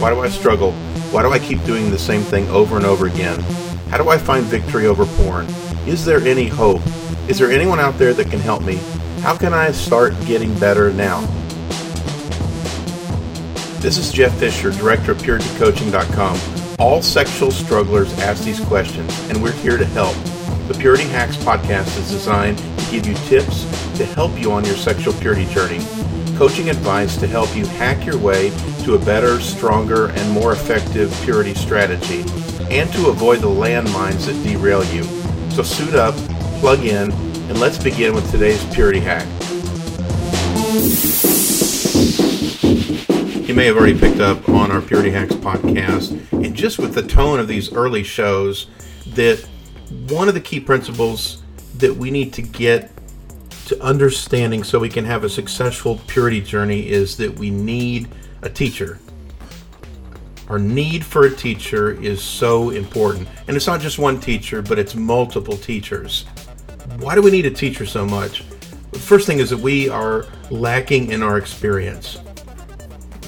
Why do I struggle? Why do I keep doing the same thing over and over again? How do I find victory over porn? Is there any hope? Is there anyone out there that can help me? How can I start getting better now? This is Jeff Fisher, Director of PurityCoaching.com. All sexual strugglers ask these questions, and we're here to help. The Purity Hacks podcast is designed to give you tips to help you on your sexual purity journey, coaching advice to help you hack your way to a better, stronger, and more effective purity strategy, and to avoid the landmines that derail you. So suit up, plug in, and let's begin with today's purity hack. You may have already picked up on our Purity Hacks podcast, and just with the tone of these early shows, that one of the key principles that we need to get understanding so we can have a successful purity journey is that we need a teacher. Our need for a teacher is so important. And it's not just one teacher, but it's multiple teachers. Why do we need a teacher so much? The first thing is that we are lacking in our experience.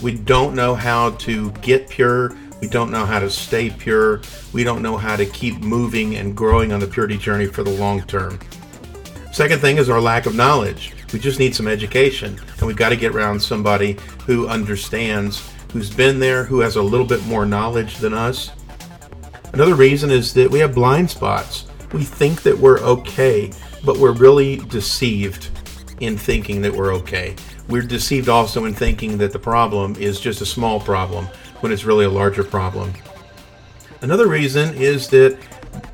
We don't know how to get pure. We don't know how to stay pure. We don't know how to keep moving and growing on the purity journey for the long term. Second thing is our lack of knowledge. We just need some education, and we've got to get around somebody who understands, who's been there, who has a little bit more knowledge than us. Another reason is that we have blind spots. We think that we're okay, but we're really deceived in thinking that we're okay. We're deceived also in thinking that the problem is just a small problem when it's really a larger problem. Another reason is that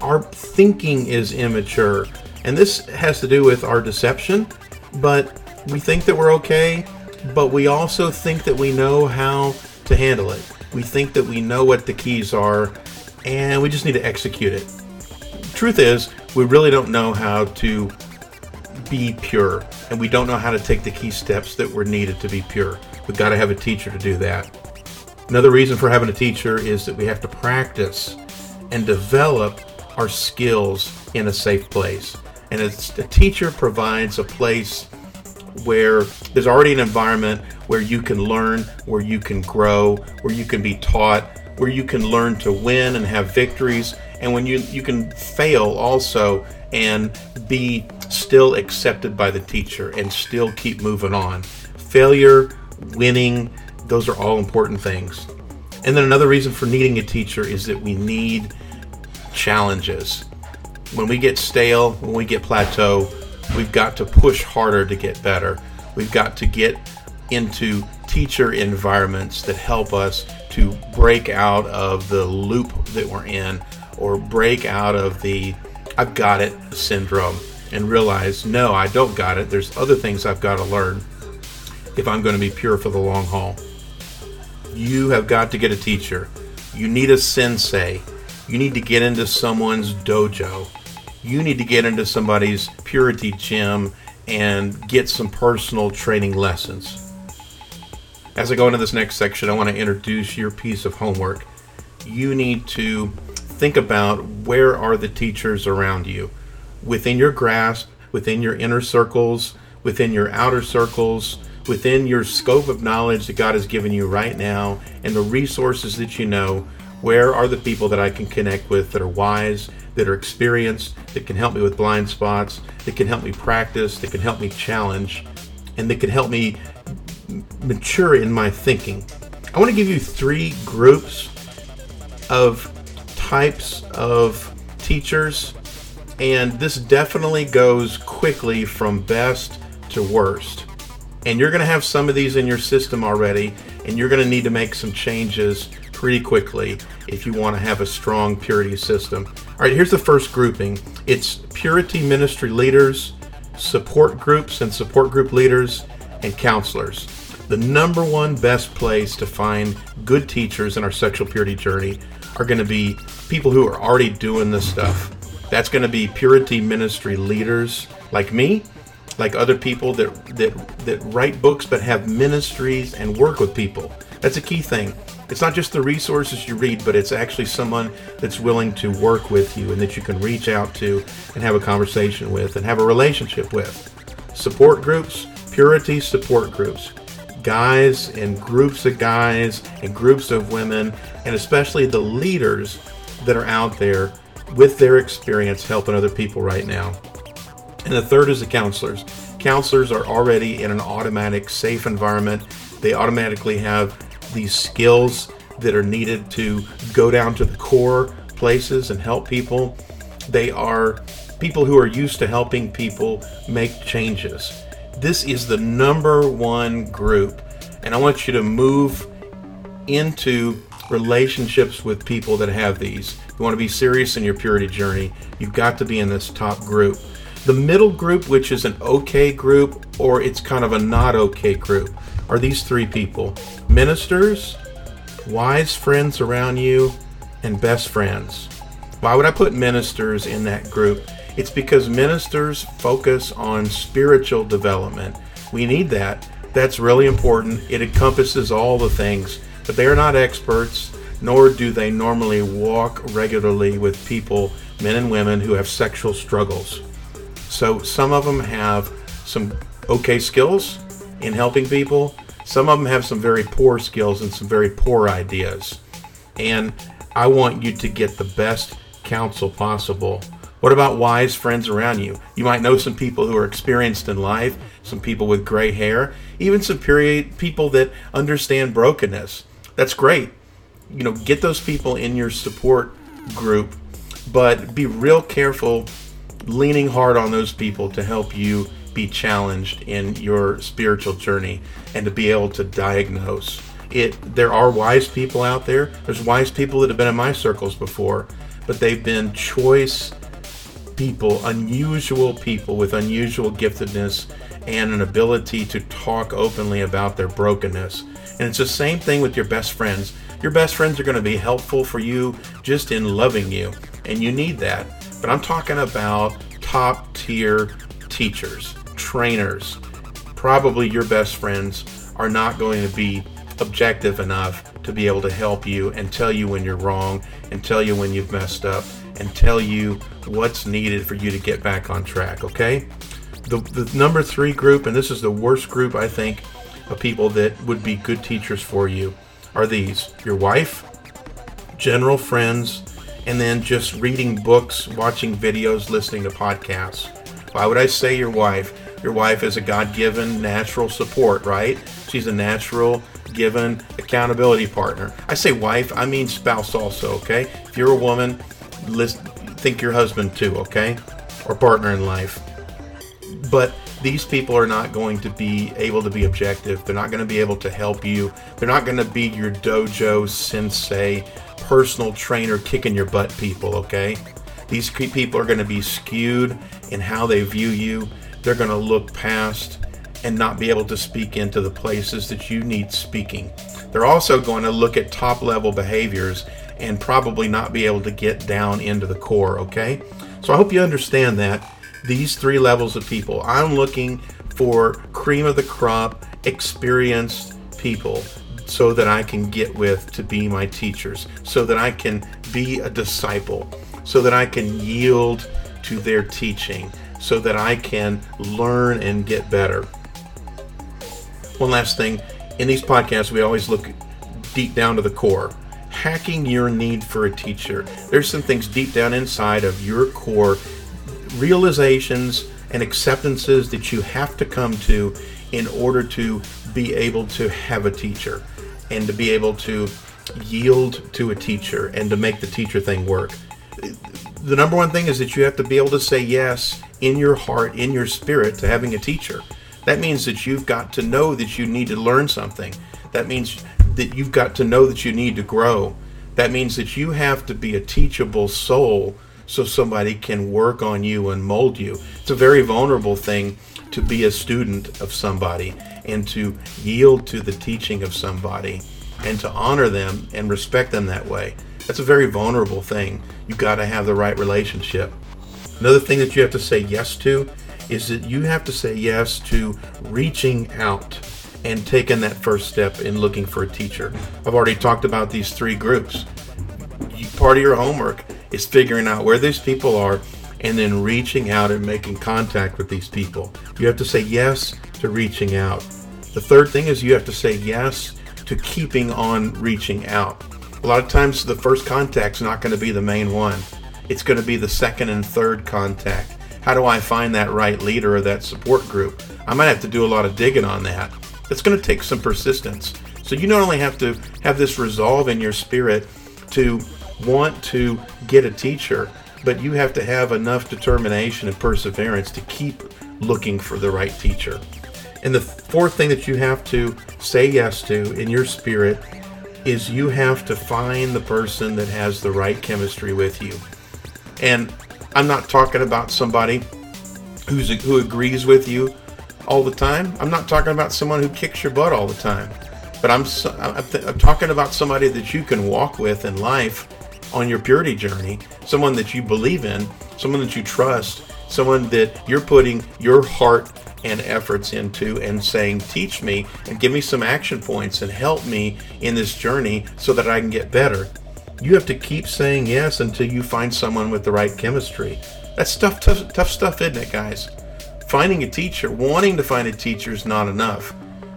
our thinking is immature. And this has to do with our deception, but we think that we're okay, but we also think that we know how to handle it. We think that we know what the keys are, and we just need to execute it. Truth is, we really don't know how to be pure, and we don't know how to take the key steps that were needed to be pure. We've got to have a teacher to do that. Another reason for having a teacher is that we have to practice and develop our skills in a safe place. And it's a teacher provides a place where there's already an environment where you can learn, where you can grow, where you can be taught, where you can learn to win and have victories, and when you you can fail also and be still accepted by the teacher and still keep moving on. Failure, winning, those are all important things. And then another reason for needing a teacher is that we need challenges. When we get stale, when we get plateau, we've got to push harder to get better. We've got to get into teacher environments that help us to break out of the loop that we're in or break out of the I've got it syndrome and realize no, I don't got it. There's other things I've got to learn if I'm going to be pure for the long haul. You have got to get a teacher. You need a sensei. You need to get into someone's dojo. You need to get into somebody's purity gym and get some personal training lessons. As I go into this next section, I want to introduce your piece of homework. You need to think about where are the teachers around you within your grasp, within your inner circles, within your outer circles, within your scope of knowledge that God has given you right now, and the resources that you know. Where are the people that I can connect with that are wise, that are experienced, that can help me with blind spots, that can help me practice, that can help me challenge, and that can help me mature in my thinking? I want to give you three groups of types of teachers, and this definitely goes quickly from best to worst. And you're going to have some of these in your system already, and you're going to need to make some changes pretty quickly if you want to have a strong purity system. All right, here's the first grouping it's purity ministry leaders, support groups and support group leaders, and counselors. The number one best place to find good teachers in our sexual purity journey are going to be people who are already doing this stuff. That's going to be purity ministry leaders like me, like other people that that that write books but have ministries and work with people. That's a key thing. It's not just the resources you read, but it's actually someone that's willing to work with you and that you can reach out to and have a conversation with and have a relationship with. Support groups, purity support groups guys and groups of guys and groups of women, and especially the leaders that are out there with their experience helping other people right now. And the third is the counselors. Counselors are already in an automatic, safe environment. They automatically have these skills that are needed to go down to the core places and help people. They are people who are used to helping people make changes. This is the number one group, and I want you to move into relationships with people that have these. You want to be serious in your purity journey, you've got to be in this top group. The middle group, which is an okay group or it's kind of a not okay group, are these three people ministers, wise friends around you, and best friends. Why would I put ministers in that group? It's because ministers focus on spiritual development. We need that. That's really important. It encompasses all the things, but they are not experts, nor do they normally walk regularly with people, men and women, who have sexual struggles. So some of them have some okay skills in helping people. Some of them have some very poor skills and some very poor ideas. And I want you to get the best counsel possible what about wise friends around you? You might know some people who are experienced in life, some people with gray hair, even some period people that understand brokenness. That's great. You know, get those people in your support group, but be real careful leaning hard on those people to help you be challenged in your spiritual journey and to be able to diagnose it there are wise people out there there's wise people that have been in my circles before but they've been choice people, unusual people with unusual giftedness and an ability to talk openly about their brokenness. And it's the same thing with your best friends. Your best friends are going to be helpful for you just in loving you, and you need that. But I'm talking about top tier teachers, trainers. Probably your best friends are not going to be objective enough to be able to help you and tell you when you're wrong and tell you when you've messed up and tell you what's needed for you to get back on track, okay? The, the number three group, and this is the worst group, I think, of people that would be good teachers for you, are these your wife, general friends, and then just reading books, watching videos, listening to podcasts. Why would I say your wife? Your wife is a God given natural support, right? She's a natural given accountability partner. I say wife, I mean spouse also, okay? If you're a woman, list, think your husband too, okay? Or partner in life. But these people are not going to be able to be objective. They're not going to be able to help you. They're not going to be your dojo sensei, personal trainer, kicking your butt people, okay? These people are going to be skewed in how they view you. They're going to look past and not be able to speak into the places that you need speaking. They're also going to look at top level behaviors and probably not be able to get down into the core, okay? So I hope you understand that. These three levels of people. I'm looking for cream of the crop, experienced people so that I can get with to be my teachers, so that I can be a disciple, so that I can yield to their teaching, so that I can learn and get better. One last thing in these podcasts, we always look deep down to the core hacking your need for a teacher. There's some things deep down inside of your core, realizations and acceptances that you have to come to in order to be able to have a teacher and to be able to yield to a teacher and to make the teacher thing work. The number one thing is that you have to be able to say yes in your heart, in your spirit, to having a teacher. That means that you've got to know that you need to learn something. That means that you've got to know that you need to grow. That means that you have to be a teachable soul so somebody can work on you and mold you. It's a very vulnerable thing to be a student of somebody and to yield to the teaching of somebody and to honor them and respect them that way. That's a very vulnerable thing. You've got to have the right relationship. Another thing that you have to say yes to is that you have to say yes to reaching out and taking that first step in looking for a teacher. I've already talked about these three groups. Part of your homework is figuring out where these people are and then reaching out and making contact with these people. You have to say yes to reaching out. The third thing is you have to say yes to keeping on reaching out. A lot of times, the first contact's not going to be the main one, it's going to be the second and third contact. How do I find that right leader or that support group? I might have to do a lot of digging on that. It's going to take some persistence. So you not only have to have this resolve in your spirit to want to get a teacher, but you have to have enough determination and perseverance to keep looking for the right teacher. And the fourth thing that you have to say yes to in your spirit is you have to find the person that has the right chemistry with you. And I'm not talking about somebody who's who agrees with you all the time. I'm not talking about someone who kicks your butt all the time. But I'm I'm, th- I'm talking about somebody that you can walk with in life on your purity journey, someone that you believe in, someone that you trust, someone that you're putting your heart and efforts into and saying, Teach me and give me some action points and help me in this journey so that I can get better. You have to keep saying yes until you find someone with the right chemistry. That's tough, tough, tough stuff, isn't it, guys? Finding a teacher, wanting to find a teacher is not enough.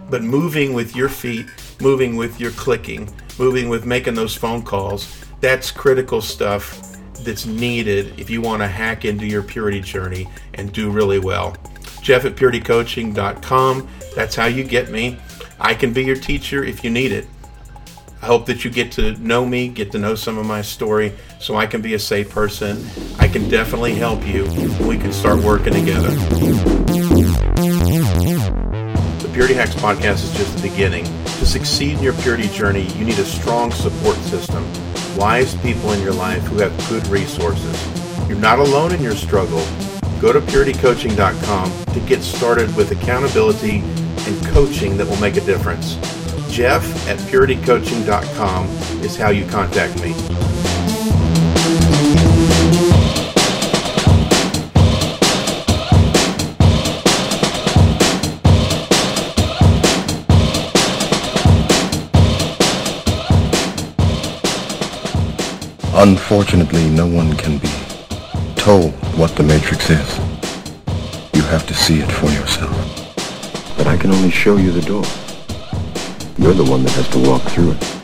But moving with your feet, moving with your clicking, moving with making those phone calls, that's critical stuff that's needed if you want to hack into your purity journey and do really well. Jeff at puritycoaching.com. That's how you get me. I can be your teacher if you need it. I hope that you get to know me, get to know some of my story, so I can be a safe person. I can definitely help you. We can start working together. The Purity Hacks podcast is just the beginning. To succeed in your purity journey, you need a strong support system wise people in your life who have good resources. You're not alone in your struggle. Go to puritycoaching.com to get started with accountability and coaching that will make a difference. Jeff at puritycoaching.com is how you contact me. Unfortunately, no one can be told what the Matrix is. You have to see it for yourself. But I can only show you the door. You're the one that has to walk through it.